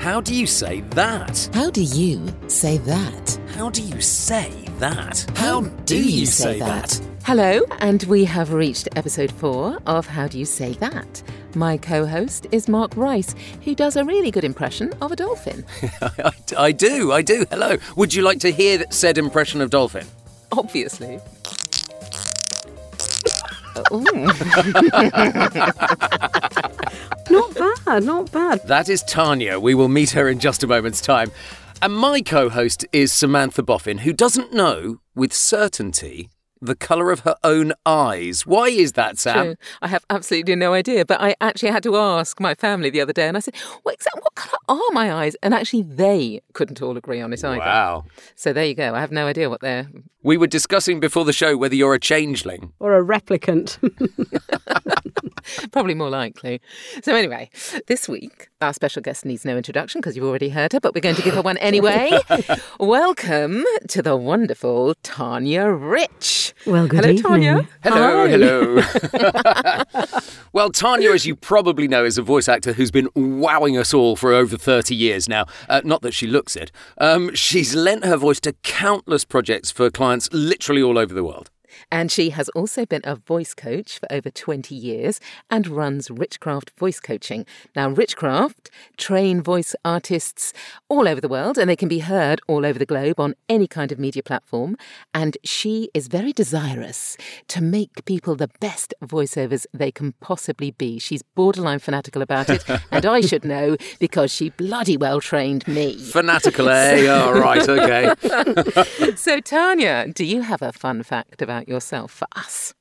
How do you say that? How do you say that? How do you say that? How do you say that? Hello, and we have reached episode four of How Do You Say That? My co host is Mark Rice, who does a really good impression of a dolphin. I, I do, I do. Hello. Would you like to hear that said impression of dolphin? Obviously. Not bad, not bad. That is Tanya. We will meet her in just a moment's time. And my co host is Samantha Boffin, who doesn't know with certainty the colour of her own eyes. Why is that, Sam? True. I have absolutely no idea, but I actually had to ask my family the other day, and I said, "What exactly? What colour are my eyes?" And actually, they couldn't all agree on it either. Wow. So there you go. I have no idea what they're. We were discussing before the show whether you're a changeling. Or a replicant. Probably more likely. So, anyway, this week, our special guest needs no introduction because you've already heard her, but we're going to give her one anyway. Welcome to the wonderful Tanya Rich. Well, good Hello, evening. Tanya. Hello, Hi. hello. well, Tanya, as you probably know, is a voice actor who's been wowing us all for over 30 years now. Uh, not that she looks it. Um, she's lent her voice to countless projects for clients literally all over the world. And she has also been a voice coach for over 20 years and runs Richcraft Voice Coaching. Now, Richcraft train voice artists all over the world and they can be heard all over the globe on any kind of media platform. And she is very desirous to make people the best voiceovers they can possibly be. She's borderline fanatical about it, and I should know because she bloody well trained me. Fanatical, eh? All right, okay. So, Tanya, do you have a fun fact about yourself for us?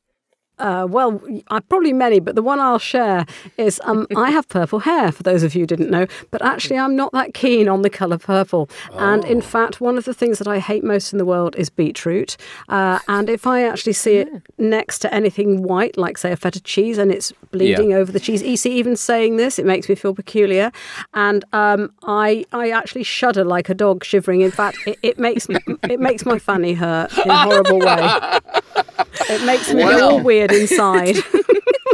Uh, well, I probably many, but the one I'll share is um, I have purple hair, for those of you who didn't know, but actually I'm not that keen on the colour purple. And in fact, one of the things that I hate most in the world is beetroot. Uh, and if I actually see it next to anything white, like say a feta cheese, and it's bleeding Yeah. over the cheese, you see, even saying this, it makes me feel peculiar. And um, I, I actually shudder like a dog shivering. In fact, it, it makes it makes my fanny hurt in a horrible way. It makes me Wow. all weird inside.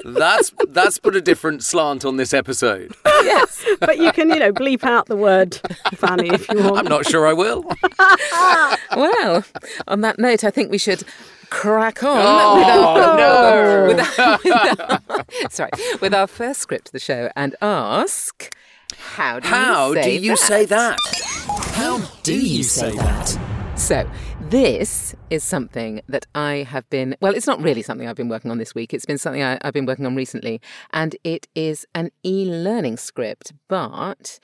That's that's put a different slant on this episode. Yes. but you can, you know, bleep out the word fanny if you want. I'm not sure I will. Well, on that note, I think we should crack on Oh, with, our, with, our, with our- sorry, with our first script of the show and ask, how do How you say do you that? say that? How do you say that? So, this is something that I have been, well, it's not really something I've been working on this week. It's been something I, I've been working on recently. And it is an e learning script, but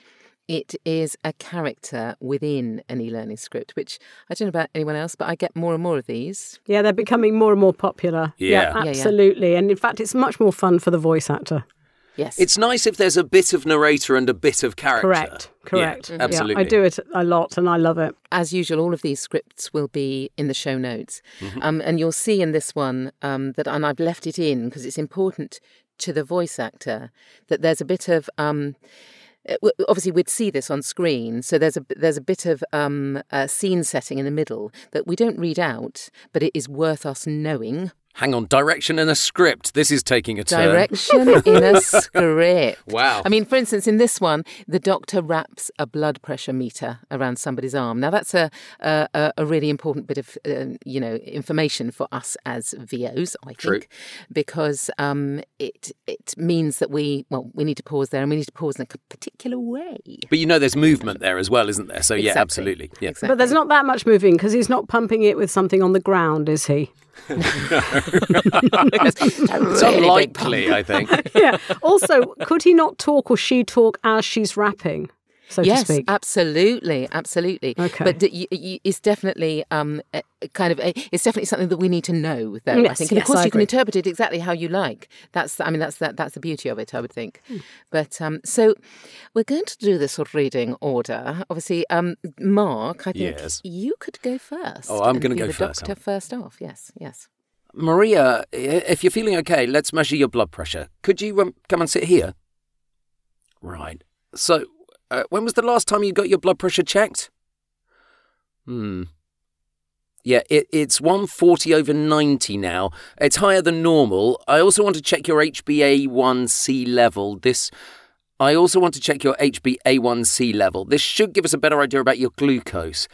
it is a character within an e learning script, which I don't know about anyone else, but I get more and more of these. Yeah, they're becoming more and more popular. Yeah. yeah. absolutely. And in fact, it's much more fun for the voice actor. Yes. It's nice if there's a bit of narrator and a bit of character. Correct. Correct. Yeah, absolutely. I do it a lot and I love it. as usual, all of these scripts will be in the show notes. Mm-hmm. Um, and you'll see in this one um, that, and I've left it in because it's important to the voice actor that there's a bit of. Um, uh, obviously, we'd see this on screen, so there's a there's a bit of um, uh, scene setting in the middle that we don't read out, but it is worth us knowing. Hang on, direction and a script. This is taking a turn. Direction in a script. Wow. I mean, for instance, in this one, the doctor wraps a blood pressure meter around somebody's arm. Now, that's a a, a- a really important bit of uh, you know information for us as VOs, I think, True. because um, it it means that we well we need to pause there and we need to pause in a particular way. But you know there's movement there as well, isn't there? So yeah, Exactly. absolutely. Yeah. Exactly. But there's not that much moving because he's not pumping it with something on the ground, is he? It's a It's really unlikely, I think. yeah. Also, could he not talk or she talk as she's rapping, so yes, to speak? absolutely, absolutely. Okay. but d- y- y- it's definitely um, a- a kind of a, it's definitely something that we need to know, though. I think, and of course, I you can interpret it exactly how you like. That's, I mean, that's that, that's the beauty of it, I would think. Hmm. But um, so we're going to do this sort of reading order. Obviously, um, Mark, I think Yes. you could go first. Oh, I'm gonna go the first, Doctor am first off. Yes, yes. Maria, if you're feeling okay, let's measure your blood pressure. Could you um, come and sit here? Right. So, uh, when was the last time you got your blood pressure checked? Hmm. Yeah, it, it's 140 over 90 now. It's higher than normal. I also want to check your HbA1c level. This I also want to check your HbA1c level. This should give us a better idea about your glucose.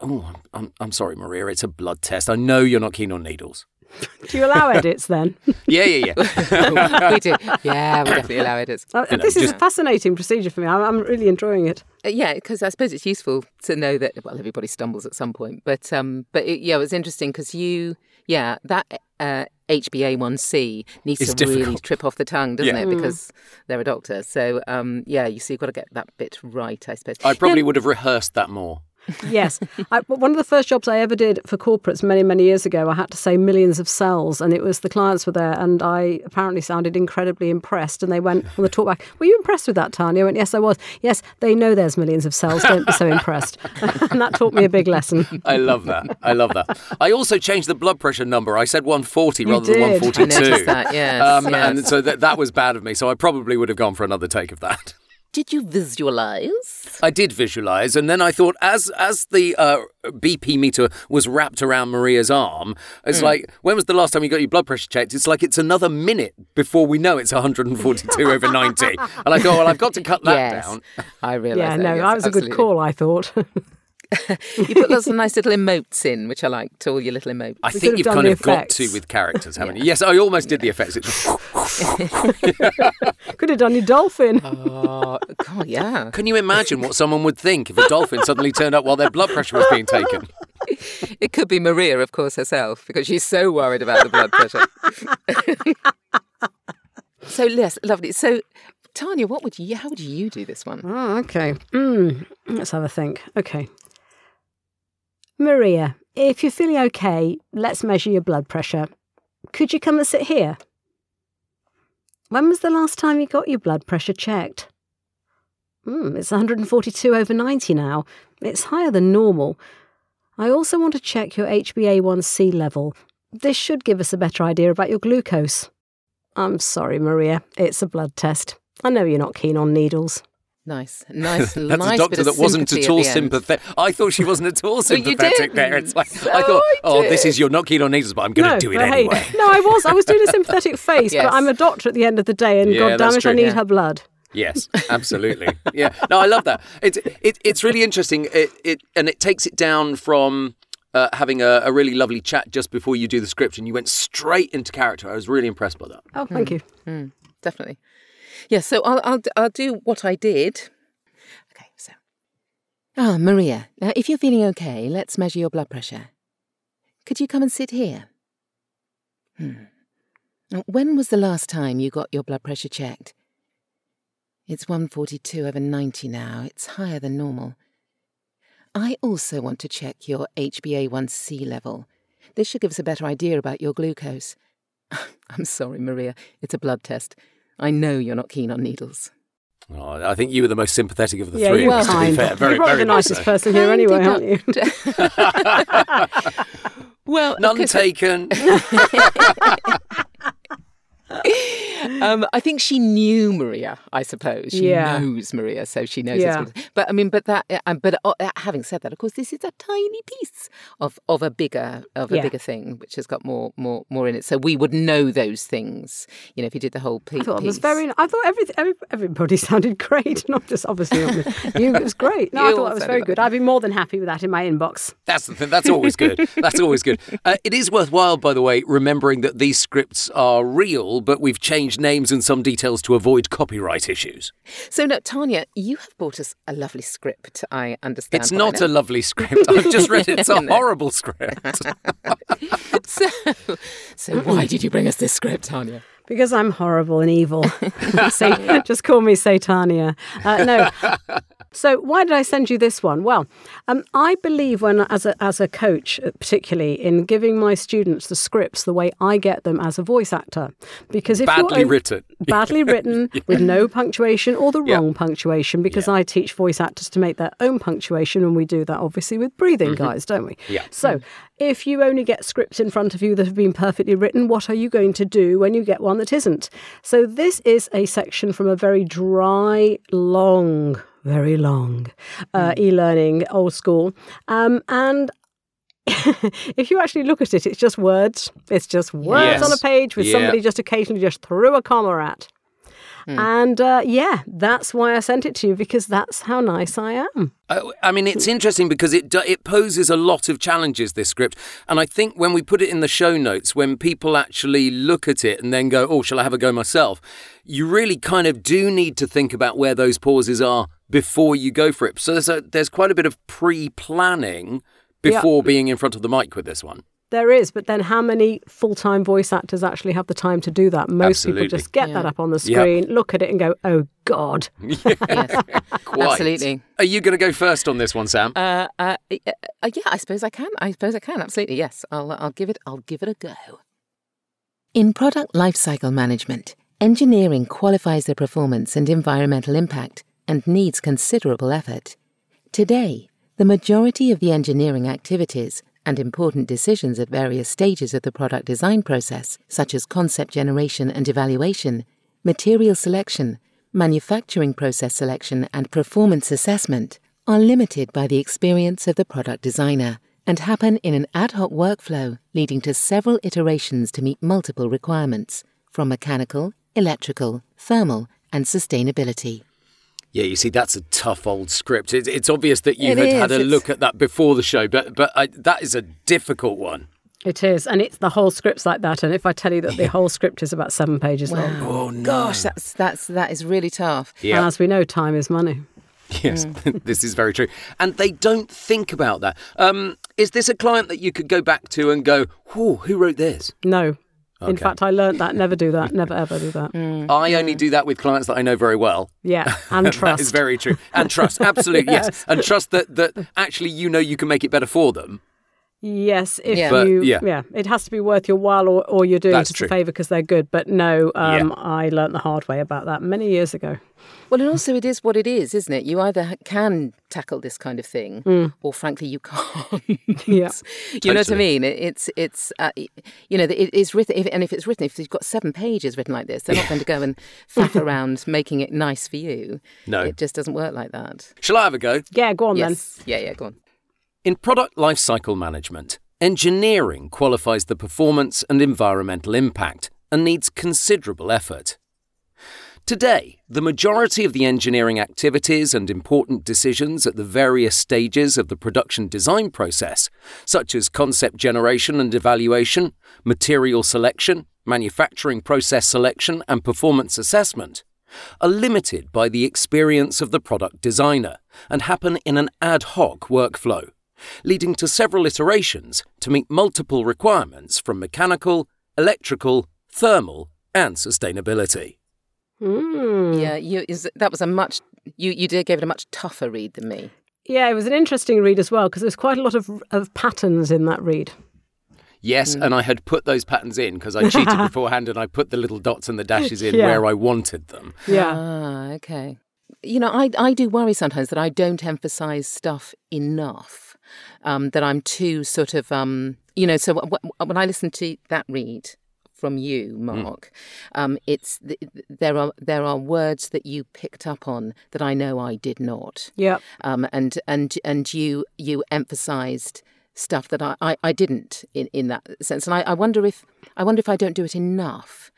Oh, I'm, I'm, I'm sorry, Maria. It's a blood test. I know you're not keen on needles. Do you allow edits then? Yeah, yeah, yeah. we do. Yeah, we definitely allow edits. Uh, You know, this is just- a fascinating procedure for me. I'm, I'm really enjoying it. Uh, yeah, because I suppose it's useful to know that well, everybody stumbles at some point. But um, but it, yeah, it was interesting because you, yeah, that uh, HbA1c needs It's to really trip off the tongue, doesn't Yeah. it? Because they're a doctor. So um, yeah, you see, you've got to get that bit right, I suppose. I probably would have rehearsed that more. Yes. I, one of the first jobs I ever did for corporates many, many years ago, I had to say millions of cells, and it was the clients were there, and I apparently sounded incredibly impressed. And they went on the talkback, Were you impressed with that, Tanya? I went, Yes, I was. Yes, they know there's millions of cells. Don't be so impressed. and that taught me a big lesson. I love that. I love that. I also changed the blood pressure number. I said 140 rather did. than I 142. I noticed that, yes, Um, yes. And so that, that was bad of me. So I probably would have gone for another take of that. Did you visualize? I did visualize, and then I thought, as as the uh, BP meter was wrapped around Maria's arm, it's Hmm. like, when was the last time you got your blood pressure checked? It's like it's another minute before we know it's 142 over 90. And I thought, well, I've got to cut that yes, down. I realised. Yeah, that, no, yes, that was a good call, I thought. You put lots of nice little emotes in, which I liked. All your little emotes. I We think you've kind the of got to with characters, haven't you? Yes, I almost did the effects. It's, Could have done your dolphin. oh, God, yeah. can you imagine what someone would think if a dolphin suddenly turned up while their blood pressure was being taken? It could be Maria, of course, herself, because she's so worried about the blood pressure. so, yes, lovely. So, Tanya, what would you? How would you do this one? Oh, okay. Mm, let's have a think. Okay. Maria, if you're feeling okay, let's measure your blood pressure. Could you come and sit here? When was the last time you got your blood pressure checked? Hmm, it's 142 over 90 now. It's higher than normal. I also want to check your HbA1c level. This should give us a better idea about your glucose. I'm sorry, Maria. It's a blood test. I know you're not keen on needles. Nice, nice, That's nice a doctor that wasn't at all the sympathetic. I thought she wasn't at all sympathetic there. It's like didn't. I thought, I oh, this is you're not keen on needles, but I'm going to no, do it but hey, anyway. no, I was. I was doing a sympathetic face, Yes. but I'm a doctor at the end of the day, and Yeah, God damn it, I need Yeah. her blood. Yes, absolutely. Yeah, no, I love that. It's it, it's really interesting. It, it and it takes it down from uh, having a, a really lovely chat just before you do the script, and you went straight into character. I was really impressed by that. Oh, thank you. Definitely. Yeah. So I'll I'll I'll do what I did. Okay. So. Ah, Maria. Now, if you're feeling okay, let's measure your blood pressure. Could you come and sit here? Hmm. When was the last time you got your blood pressure checked? It's 142 over 90 now. It's higher than normal. I also want to check your HbA1c level. This should give us a better idea about your glucose. I'm sorry, Maria. It's a blood test. I know you're not keen on needles. Oh, I think you were the most sympathetic of the Yeah, three. you're us, kind. fair. Very, you're probably very the nicest so. person here anyway, aren't you? Well, None taken. um, I think she knew Maria. I suppose she Yeah. knows Maria, so she knows. Yeah. But I mean, but that. Uh, but uh, having said that, of course, this is a tiny piece of of a bigger of a Yeah. bigger thing, which has got more more more in it. So we would know those things. You know, if you did the whole piece. I thought it was very. I thought every, every everybody sounded great, not just obviously not me. you. It was great. No, I thought all that was very good. I'd be more than happy with that in my inbox. That's the thing. That's always good. That's always good. Uh, it is worthwhile, by the way, remembering that these scripts are real, but we've changed names and some details to avoid copyright issues. So, no, Tanya, you have brought us a lovely script. I understand. It's not a lovely script. I've just read it. It's a horrible script. so, so why did you bring us this script, Tanya? Because I'm horrible and evil. Say, just call me Satania. Uh, no. So why did I send you this one? Well, um, I believe when, as a as a coach, uh, particularly in giving my students the scripts the way I get them as a voice actor, because if Badly you're, written. badly written with no punctuation or the Yeah. wrong punctuation, because I teach voice actors to make their own punctuation, and we do that obviously with breathing, guys, don't we? Yeah. So, if you only get scripts in front of you that have been perfectly written, what are you going to do when you get one that isn't? So, this is a section from a very dry, long, very long uh, e learning, old school. Um, and if you actually look at it, it's just words. It's just words Yes. on a page with Yeah. somebody just occasionally just threw a comma at. And uh, yeah, that's why I sent it to you because that's how nice I am. Uh, I mean, it's interesting because it it poses a lot of challenges. This script, and I think when we put it in the show notes, when people actually look at it and then go, "Oh, shall I have a go myself?" You really kind of do need to think about where those pauses are before you go for it. So there's a, there's quite a bit of pre-planning before being in front of the mic with this one. There is, but then how many full time voice actors actually have the time to do that? Most Absolutely. people just get that up on the Yep. screen, look at it, and go, oh, God. Yes, Quite. absolutely. Are you going to go first on this one, Sam? Uh, uh, uh, uh, yeah, I suppose I can. I suppose I can. Absolutely, yes. I'll, I'll give it. I'll give it a go. In product lifecycle management, engineering qualifies the performance and environmental impact and needs considerable effort. Today, the majority of the engineering activities and important decisions at various stages of the product design process, such as concept generation and evaluation, material selection, manufacturing process selection, and performance assessment, are limited by the experience of the product designer and happen in an ad hoc workflow leading to several iterations to meet multiple requirements from mechanical, electrical, thermal, and sustainability. Yeah, you see, that's a tough old script. It's, it's obvious that you It had had a it's- look at that before the show, but but I, that is a difficult one. It is. And it's the whole script's like that. And if I tell you that the whole script is about seven pages long, Oh no! Gosh, that's that's that is really tough. Yeah. and yeah, as we know, time is money. yes, Mm. this is very true. And they don't think about that. Um, is this a client that you could go back to and go, "Whoa, who wrote this?" No. In fact, I learned that. Never do that. Never ever do that. Mm. I only do that with clients that I know very well. Yeah. And trust. That is very true. And trust, absolutely, yes. Yes. And trust that, that actually you know you can make it better for them. Yes, if Yeah. But, you, yeah. it has to be worth your while, or, or you're doing That's it as a favour because they're good. But no, um, Yeah. I learnt the hard way about that many years ago. Well, and also it is what it is, isn't it? You either can tackle this kind of thing, or frankly, you can't. Yeah. You know what I mean? It, it's it's uh, you know it is written, if, and if it's written, if you've got seven pages written like this, they're not going to go and faff around making it nice for you. No. it just doesn't work like that. Shall I have a go? Yeah, go on yes, yeah, yeah. Go on. In product lifecycle management, engineering qualifies the performance and environmental impact and needs considerable effort. Today, the majority of the engineering activities and important decisions at the various stages of the production design process, such as concept generation and evaluation, material selection, manufacturing process selection, and performance assessment, are limited by the experience of the product designer and happen in an ad hoc workflow, leading to several iterations to meet multiple requirements from mechanical, electrical, thermal, and sustainability. then. Yeah, you is that was a much you you did gave it a much tougher read than me. Yeah, it was an interesting read as well because there's quite a lot of, of patterns in that read. Yes, and I had put those patterns in because I cheated beforehand and I put the little dots and the dashes in Yeah. where I wanted them. Yeah. Ah, okay. You know, I I do worry sometimes that I don't emphasize stuff enough. Um, that I'm too sort of um, you know. So w- w- when I listen to that read from you, Mark, um, it's th- th- there are there are words that you picked up on that I know I did not. Yeah. Um, and and and you you emphasized stuff that I, I, I didn't in, in that sense. And I, I wonder if I wonder if I don't do it enough.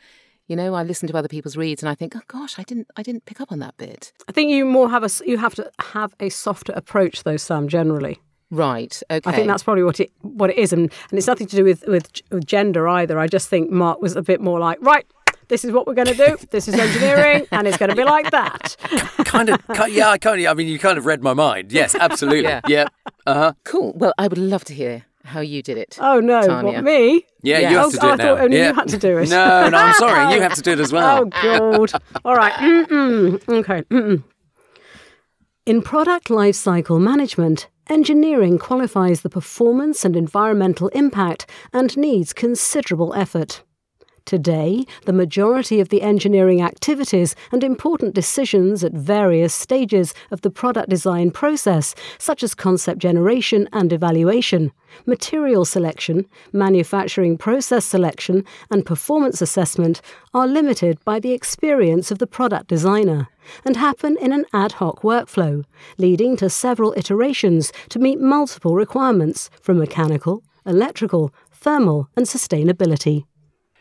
You know, I listen to other people's reads and I think, oh gosh, I didn't I didn't pick up on that bit. I think you more have a, you have to have a softer approach though, Sam. Generally, Right. Okay. I think that's probably what it what it is, and and it's nothing to do with with, with gender either. I just think Mark was a bit more like, right, this is what we're going to do. This is engineering, and it's going to be like that. Kind of, ki- yeah, I kind of, I mean, you kind of read my mind. Yes, absolutely. Yeah. yeah. Uh huh. cool. Well, I would love to hear how you did it. Oh no, Tanya. what me? Yeah, Yeah. you have Oh, to do I it now. thought only you had to do it. No, no, I'm sorry. You have to do it as well. Oh God! All right. Mm-mm. Okay. Mm-mm. In product lifecycle management, engineering qualifies the performance and environmental impact and needs considerable effort. Today, the majority of the engineering activities and important decisions at various stages of the product design process, such as concept generation and evaluation, material selection, manufacturing process selection, and performance assessment, are limited by the experience of the product designer and happen in an ad hoc workflow, leading to several iterations to meet multiple requirements from mechanical, electrical, thermal, and sustainability.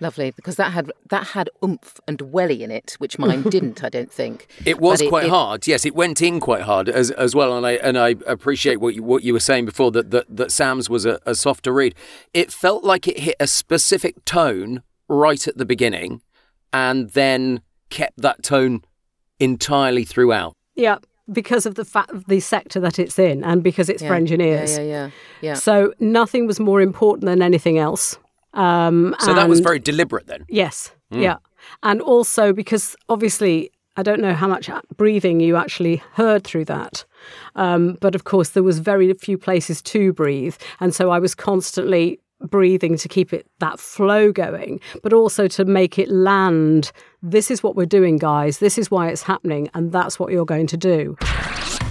Lovely, because that had that had oomph and welly in it, which mine didn't. I don't think It was But quite it- hard. Yes, it went in quite hard as as well, and I and I appreciate what you what you were saying before that that, that Sam's was a, a softer read. It felt like it hit a specific tone right at the beginning, and then kept that tone entirely throughout. Yeah, because of the fact of the sector that it's in, and because it's Yeah, for engineers. Yeah, yeah, yeah, yeah. So nothing was more important than anything else. Um, So that was very deliberate then. Yes, yeah. And also because obviously, I don't know how much breathing you actually heard through that. Um, but of course, there was very few places to breathe. And so I was constantly breathing to keep it that flow going, but also to make it land. This is what we're doing, guys. This is why it's happening. And that's what you're going to do.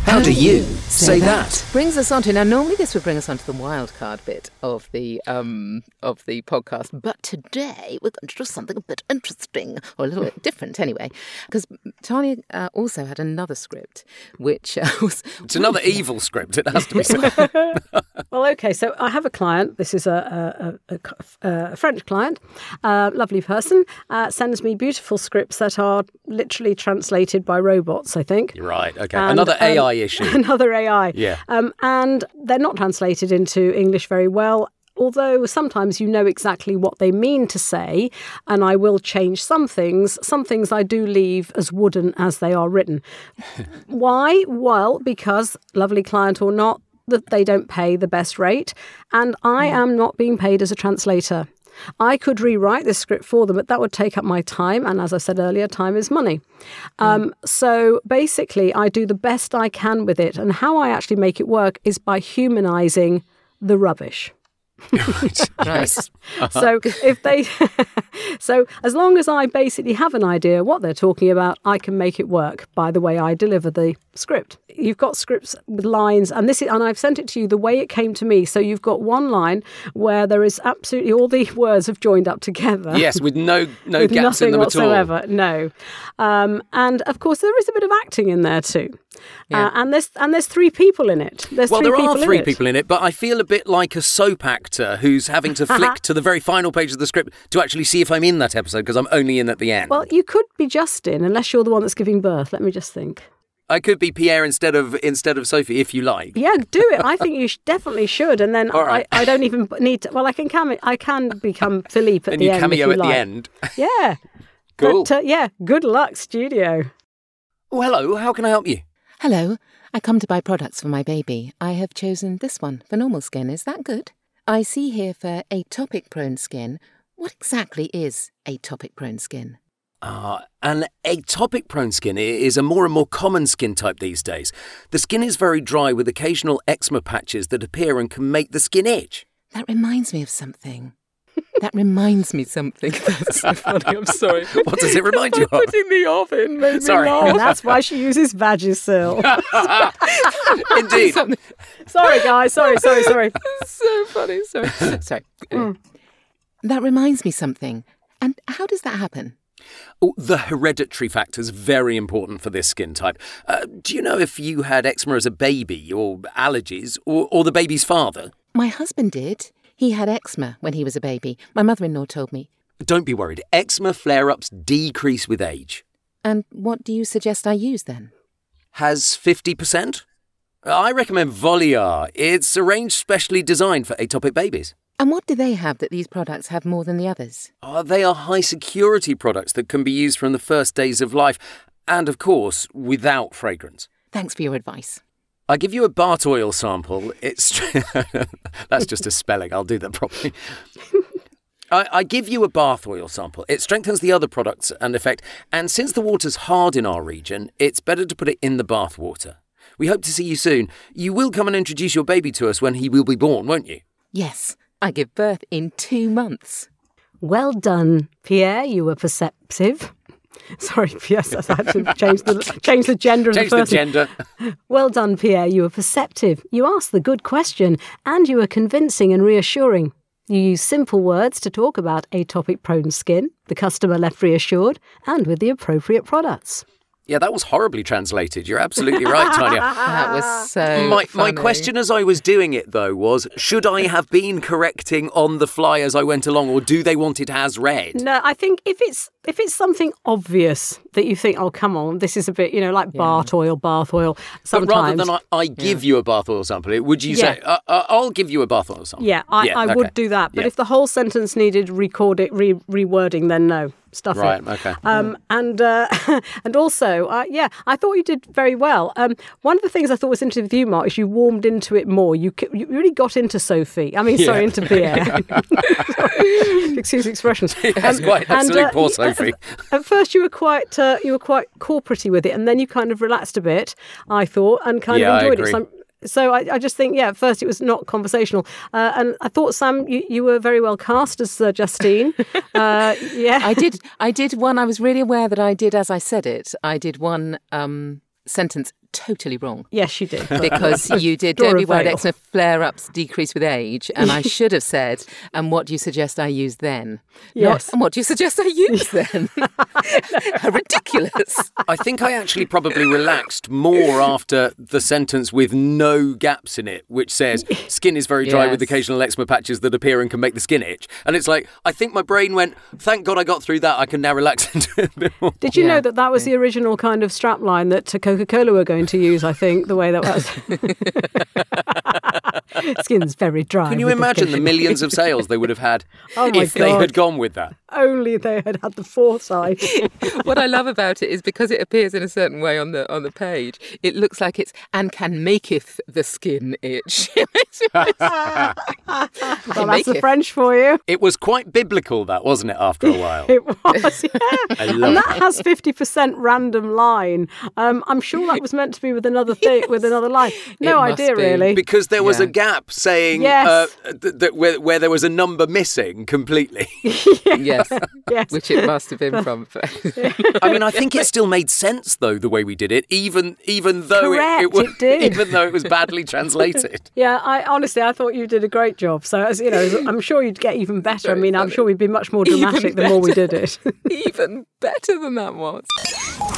How do you say that? Brings us on to now. Normally, this would bring us on to the wild card bit of the um of the podcast, but today we're going to do something a bit interesting or a little bit different, anyway. Because Tanya uh, also had another script, which uh, was It's another evil script. It has to be said. Well, okay. So I have a client. This is a, a, a, a, French client, a lovely person, uh, sends me beautiful scripts that are literally translated by robots, I think. You're right. Okay, And, another um, AI issue. Another AI. Yeah. Um, and they're not translated into English very well. Although sometimes you know exactly what they mean to say, and I will change some things. Some things I do leave as wooden as they are written. Why? Well, because, lovely client or not, that they don't pay the best rate, and I am not being paid as a translator. I could rewrite this script for them, but that would take up my time. And as I said earlier, time is money. Um, so basically, I do the best I can with it. And how I actually make it work is by humanizing the rubbish. right. So if they, so as long as I basically have an idea what they're talking about, I can make it work by the way I deliver the script. You've got scripts with lines, and this is, and I've sent it to you the way it came to me. So you've got one line where there is absolutely all the words have joined up together. yes, with no no With gaps nothing in them whatsoever, at all. no, um, and of course there is a bit of acting in there too, Yeah. uh, and there's and there's three people in it. There's Well, there are three in people in it, but I feel a bit like a soap actor who's having to flick to the very final page of the script to actually see if I'm in that episode because I'm only in at the end. Well, you could be Justin unless you're the one that's giving birth. Let me just think. I could be Pierre instead of instead of Sophie if you like. Yeah, do it. I think you sh- definitely should, and then right. I, I don't even need to. Well, I can cam- I can become Philippe at and the you end. cameo if you at like. the end. Yeah. Cool. But, uh, yeah. Good luck, studio. Oh, hello. How can I help you? Hello, I come to buy products for my baby. I have chosen this one for normal skin. Is that good? I see here for atopic prone skin. What exactly is atopic prone skin? Ah, an atopic prone skin is a more and more common skin type these days. The skin is very dry with occasional eczema patches that appear and can make the skin itch. That reminds me of something. That reminds me something. That's so funny. I'm sorry. What does it remind you of? Putting the oven made Sorry. And that's why she uses Vagisil. Indeed. Sorry, guys. Sorry, sorry, sorry. so funny. Sorry. sorry. That reminds me something. And how does that happen? Oh, the hereditary factor is very important for this skin type. Uh, do you know if you had eczema as a baby, or allergies, or, or the baby's father? My husband did. He had eczema when he was a baby. My mother in law told me. Don't be worried. Eczema flare ups decrease with age. And what do you suggest I use then? Has 50%? I recommend Voliar. It's a range specially designed for atopic babies. And what do they have that these products have more than the others? Uh, they are high security products that can be used from the first days of life, and of course, without fragrance. Thanks for your advice. I give you a Bart oil sample. It's that's just a spelling. I'll do that properly. I, I give you a bath oil sample. It strengthens the other products and effect. And since the water's hard in our region, it's better to put it in the bath water. We hope to see you soon. You will come and introduce your baby to us when he will be born, won't you? Yes, I give birth in two months. Well done, Pierre. You were perceptive. Sorry, yes, I had to change the change the gender of Change the the person. gender. Well done, Pierre. You were perceptive. You asked the good question, and you were convincing and reassuring. You used simple words to talk about atopic prone skin. The customer left reassured and with the appropriate products. Yeah, that was horribly translated. You're absolutely right, Tanya. That was so. My, my question as I was doing it, though, was should I have been correcting on the fly as I went along, or do they want it as read? No, I think if it's if it's something obvious that you think, oh come on, this is a bit, you know, like bath oil, bath oil. But Sometimes, rather than I, I give you a bath oil sample, would you say, uh, uh, I'll give you a bath oil sample? yeah, I, I okay. would do that. But Yeah. if the whole sentence needed record it, re- rewording, then no, stuff Right, it. okay. Um, and uh, and also, uh, yeah, I thought you did very well. Um, one of the things I thought was interesting with you, Mark, is you warmed into it more. You you really got into Sophie. I mean, sorry, into Pierre. Excuse the expressions. Yes, Um, quite. and, Absolute uh, poor y- at- Sophie. At first, you were quite uh, you were quite corporatey with it, and then you kind of relaxed a bit. I thought, and kind Yeah, of enjoyed it. So, I'm- so I, I just think, yeah, at first it was not conversational, uh, and I thought Sam, you, you were very well cast as uh, Justine. uh, yeah, I did. I did one. I was really aware that I did as I said it. I did one um, sentence totally wrong yes, you did. because you did. Dora Don't be worried. Eczema flare-ups decrease with age, and I should have said. And what do you suggest I use then? Yes. Not, and what do you suggest I use then? Ridiculous. I think I actually probably relaxed more after the sentence with no gaps in it, which says skin is very dry with occasional eczema patches that appear and can make the skin itch. And it's like, I think my brain went, thank God I got through that. I can now relax into it a bit more. Did you Yeah. know that that was the original kind of strapline that Coca Cola were going to use? I think the way that was. Skin's very dry. Can you imagine the millions of sales they would have had Oh if they had gone with that? Only they had had the foresight. what I love about it is because it appears in a certain way on the on the page, it looks like it's and can maketh the skin itch. well, that's the. French for you. It was quite biblical, that wasn't it? After a while, It was, yeah. I and love that has fifty percent random line. Um, I'm sure that was meant to be with another thing, with another line. No idea, be. really. because there was Yeah. a gap saying Yes. uh, th- th- where, where there was a number missing completely. Yes, yes. which it must have been from. I mean, I think it still made sense though the way we did it, even even though Correct, it, was it did. even though it was badly translated. Yeah, I honestly I thought you did a great job. So as you know, as- I'm sure you'd get even better. I mean, I'm sure we'd be much more dramatic the more we did it. Even better than that was.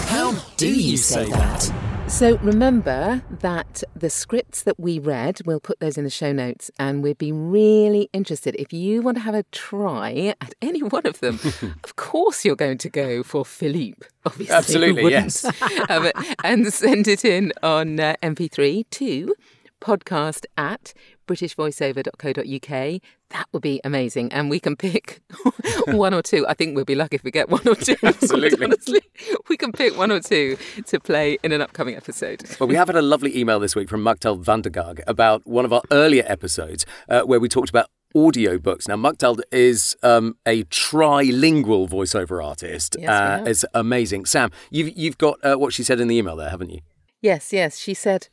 How do you say that? So remember that the scripts that we read, we'll put those in the show notes, and we'd be really interested if you want to have a try at any one of them. of course, you're going to go for Philippe. Obviously, Absolutely, yes. Um, and send it in on uh, MP3 to podcast at britishvoiceover.co.uk. That would be amazing. And we can pick one or two. I think we'll be lucky if we get one or two. Absolutely. Honestly, we can pick one or two to play in an upcoming episode. Well, we have had a lovely email this week from Magteld Vandergaard about one of our earlier episodes uh, where we talked about audiobooks. Now, Magteld is um, a trilingual voiceover artist. Yes, uh, it's amazing. Sam, you've, you've got uh, what she said in the email there, haven't you? Yes, yes. She said,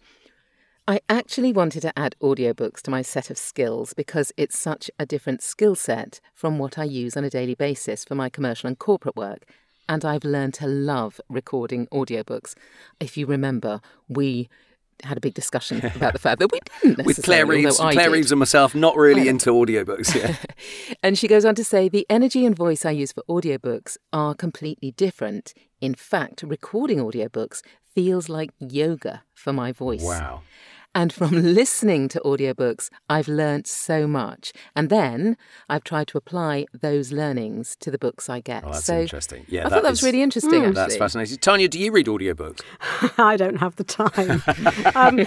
I actually wanted to add audiobooks to my set of skills because it's such a different skill set from what I use on a daily basis for my commercial and corporate work. And I've learned to love recording audiobooks. If you remember, we had a big discussion about the fact that we didn't With Claire Reeves, Claire. Reeves and myself, not really into audiobooks. Yeah. And she goes on to say the energy and voice I use for audiobooks are completely different. In fact, recording audiobooks feels like yoga for my voice. wow. And from listening to audiobooks, I've learnt so much. And then I've tried to apply those learnings to the books I get. Oh, that's so interesting. Yeah, I thought that was is- really interesting, actually. That's fascinating. Tanya, do you read audiobooks? I don't have the time. um,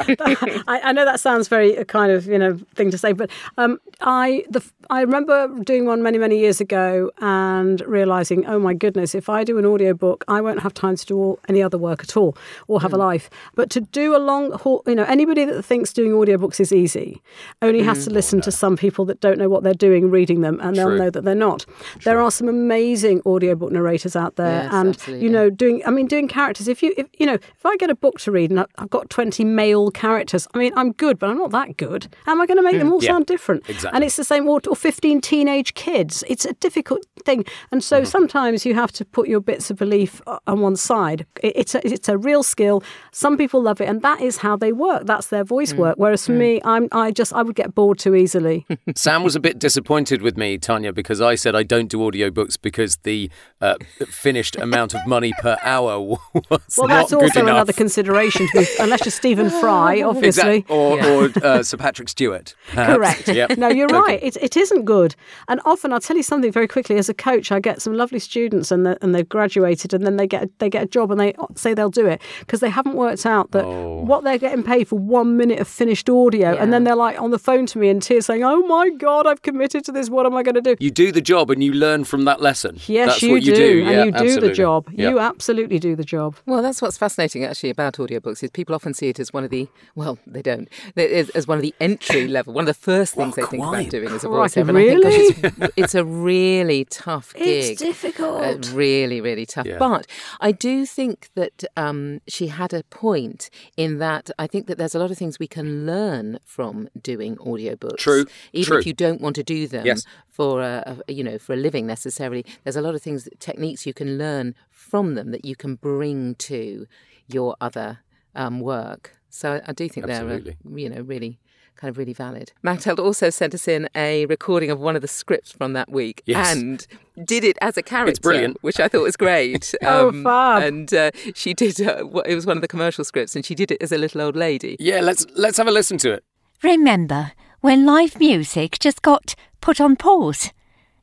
I, I know that sounds very uh, kind of you know thing to say, but um, I the I remember doing one many many years ago and realizing, oh my goodness, if I do an audiobook, I won't have time to do all, any other work at all or have a life. But to do a long haul, you know, anybody that thinks doing audiobooks is easy only has to mm. listen to some people that don't know what they're doing reading them, and they'll True. know that they're not. There are some amazing audiobook narrators out there, Yes, and absolutely. you know, doing I mean, doing characters. If you if you know, if I get a book to read and I've got twenty male characters, I mean, I'm good, but I'm not that good. How am I going to make them mm, all Yeah, sound different? exactly. And it's the same, or, or fifteen teenage kids. It's a difficult thing, and so mm-hmm. sometimes you have to put your bits of belief uh, on one side. It, it's a, it's a real skill. Some people love it, and that is how they work. That's their voice work. Whereas for me, I'm I just I would get bored too easily. Sam was a bit disappointed with me, Tanya, because I said I don't do audiobooks because the uh, finished amount of money per hour was Well, not that's also enough. another consideration, to be, unless you're Stephen Fry, obviously. Exact- or or uh, Sir Patrick Stewart. perhaps. Correct. Yep. No, you're Okay. right. It, it isn't good. And often, I'll tell you something very quickly. As a coach, I get some lovely students, and they and they've graduated, and then they get they get a job, and they say they'll do it because they haven't worked out that Oh. what they're getting paid for one minute of finished audio, and then they're like on the phone to me in tears, saying, "Oh my God, I've committed to this. What am I going to do?" You do the job and you learn from that lesson. Yes, That's you, what you do, do. and Yeah, you do absolutely. the job. Yeah. You absolutely do the job. Well, that's what's fascinating actually about audiobooks is people often see it as one of the well, they don't as, as one of the entry level, one of the first things they think about doing as a Crikey, voiceover. And I think, gosh, really? it's, it's a really tough gig. It's difficult. Uh, really, really tough. Yeah. But I do think that um, she had a point in that I think that there's a lot of things we can learn from doing audiobooks. True, Even true. if you don't want to do them Yes. for a, a you know for a living necessarily, there's a lot of things techniques you can learn from them that you can bring to your other um, work. So I, I do think Absolutely. they're uh, you know really kind of really valid. Magteld also sent us in a recording of one of the scripts from that week Yes. and did it as a character, It's brilliant. which I thought was great. Oh, Um, fab. And uh, she did. Uh, it was one of the commercial scripts, and she did it as a little old lady. Yeah, let's let's have a listen to it. Remember when live music just got put on pause?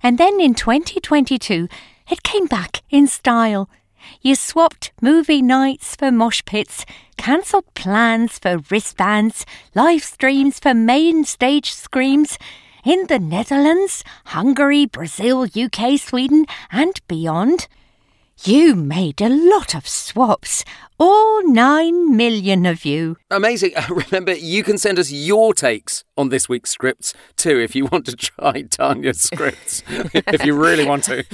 And then in 2022, it came back in style. You swapped movie nights for mosh pits, cancelled plans for wristbands, live streams for main stage screams. In the Netherlands, Hungary, Brazil, UK, Sweden, and beyond. You made a lot of swaps, all nine million of you. Amazing. Remember, you can send us your takes on this week's scripts too if you want to try Tanya's scripts, if you really want to.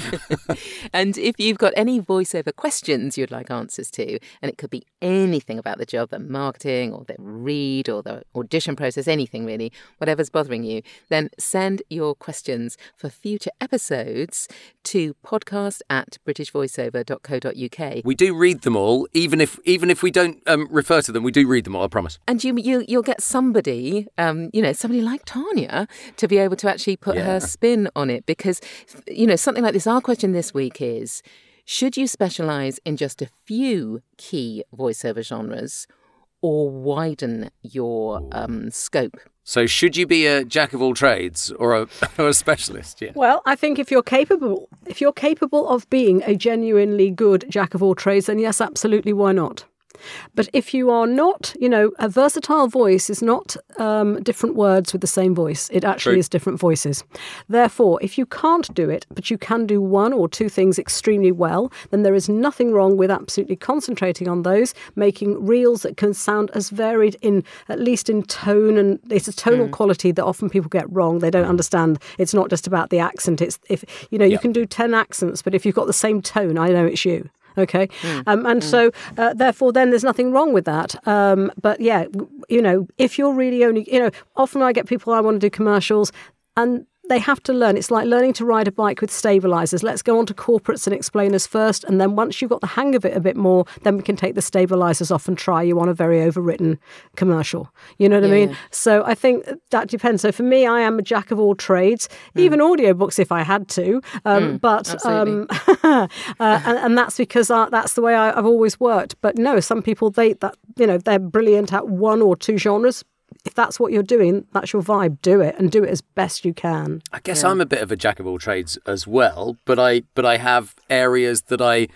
And if you've got any voiceover questions you'd like answers to, and it could be anything about the job, the marketing or the read or the audition process, anything really, whatever's bothering you, then send your questions for future episodes to podcast at britishvoiceover.co.uk. We do read them all, even if even if we don't um, refer to them. We do read them all. I promise. And you, you you'll get somebody, um, you know, somebody like Tanya to be able to actually put Yeah. her spin on it because, you know, something like this. Our question this week is: Should you specialise in just a few key voiceover genres, or widen your um, scope? So, should you be a jack of all trades or a, or a specialist? Yeah. Well, I think if you're capable, if you're capable of being a genuinely good jack of all trades, then yes, absolutely, why not? But if you are not, you know, a versatile voice is not um, different words with the same voice. It actually True. is different voices. Therefore, if you can't do it, but you can do one or two things extremely well, then there is nothing wrong with absolutely concentrating on those, making reels that can sound as varied in, at least in tone, and it's a tonal quality that often people get wrong. They don't understand. It's not just about the accent. It's if you know you can do ten accents, but if you've got the same tone, I know it's you. Okay, um, and so uh, therefore, then there's nothing wrong with that. Um, but yeah, you know, if you're really only, you know, often I get people I want to do commercials, and they have to learn. It's like learning to ride a bike with stabilizers. Let's go on to corporates and explainers first, and then once you've got the hang of it a bit more, then we can take the stabilizers off and try you on a very overwritten commercial. You know what I mean? So I think that depends. So for me, I am a jack of all trades, even audiobooks if I had to. Um, but um, uh, and, and that's because I, that's the way I, I've always worked. But no, some people they that you know they're brilliant at one or two genres. If that's what you're doing, that's your vibe. Do it and do it as best you can. I guess I'm a bit of a jack of all trades as well, but I but I have areas that I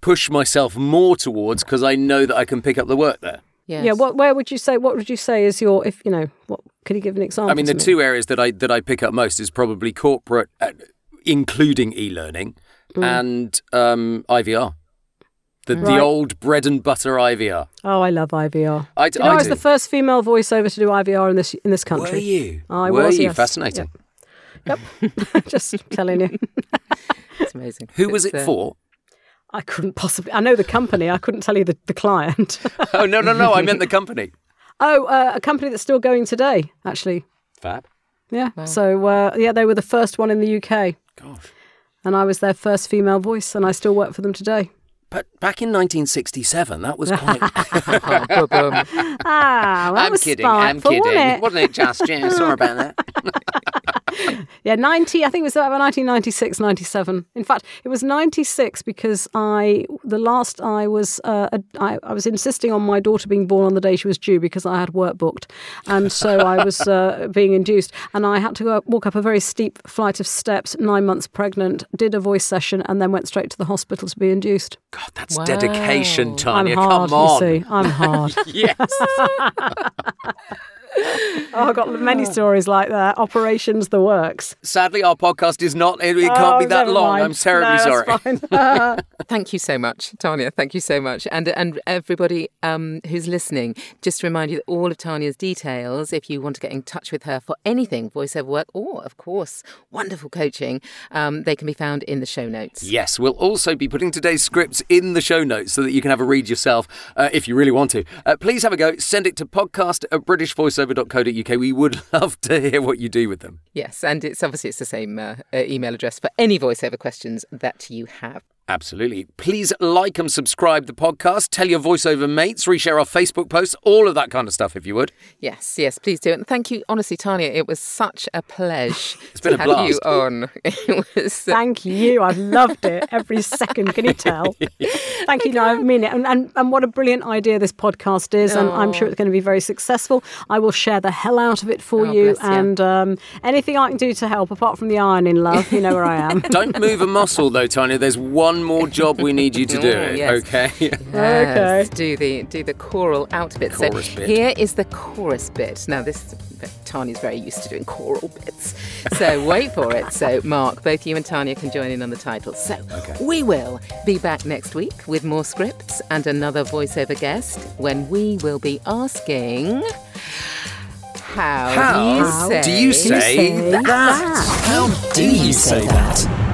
push myself more towards because I know that I can pick up the work there. Yes. Yeah. What? Where would you say? What would you say is your? If you know, what? Could you give an example? I mean, the me? two areas that I that I pick up most is probably corporate, uh, including e-learning, Mm. and um, IVR. The, the old bread and butter IVR. Oh, I love IVR. I, you know, I, I was do. the first female voiceover to do IVR in this in this country. Were you? I Were was, you? yes. Fascinating. Just telling you. it's amazing. Who was it uh, for? I couldn't possibly. I know the company. I couldn't tell you the, the client. oh no no no! I meant the company. oh, uh, a company that's still going today, actually. Fab. Yeah. So uh, yeah, they were the first one in the UK, Gosh. and I was their first female voice, and I still work for them today. But back in 1967, that was quite. Boom, boom. Ah, well, that I'm was kidding. I'm kidding. Wasn't it? Wasn't it just? Yeah, sorry about that. Yeah, 90, I think it was about 1996, 97. In fact, it was 96 because I, the last I was, uh, I, I was insisting on my daughter being born on the day she was due because I had work booked. And so I was uh, being induced. And I had to go, walk up a very steep flight of steps, nine months pregnant, did a voice session, and then went straight to the hospital to be induced. God, that's Wow. dedication, Tanya. I'm hard, Come on. you see. I'm hard. Yes. Oh, I've got many stories like that. Operations, the works. Sadly, our podcast is not. It, it can't Oh, be that long. mind. I'm terribly No, sorry. that's fine. Thank you so much, Tanya. Thank you so much. And and everybody um, who's listening, just to remind you that all of Tanya's details, if you want to get in touch with her for anything, voiceover work, or, of course, wonderful coaching, um, they can be found in the show notes. Yes, we'll also be putting today's scripts in the show notes so that you can have a read yourself uh, if you really want to. Uh, please have a go. Send it to podcast at britishvoiceover.co.uk. We would love to hear what you do with them. Yes, and it's obviously it's the same uh, uh, email address for any voiceover questions that you have. Absolutely. Please like and subscribe the podcast. Tell your voiceover mates. Reshare our Facebook posts. All of that kind of stuff, if you would. Yes, yes, please do. And thank you, honestly, Tanya. It was such a pleasure It's been to a have you on. It was. Thank you. I've loved it every second. Can you tell? Thank you. No, I mean it. And, and, and what a brilliant idea this podcast is. And I'm sure it's going to be very successful. I will share the hell out of it for Oh, you. bless you. And um, anything I can do to help, apart from the iron in love, you know where I am. Don't move a muscle, though, Tanya. There's one more job we need you to do. Oh, yes. Okay. Okay. Yes, do the do the choral out bit. Chorus so bit. here is the chorus bit. Now this Tanya's very used to doing choral bits. So wait for it. So Mark, both you and Tanya can join in on the title. So we will be back next week with more scripts and another voiceover guest when we will be asking how, How do you say, do you say say that? How do you say that?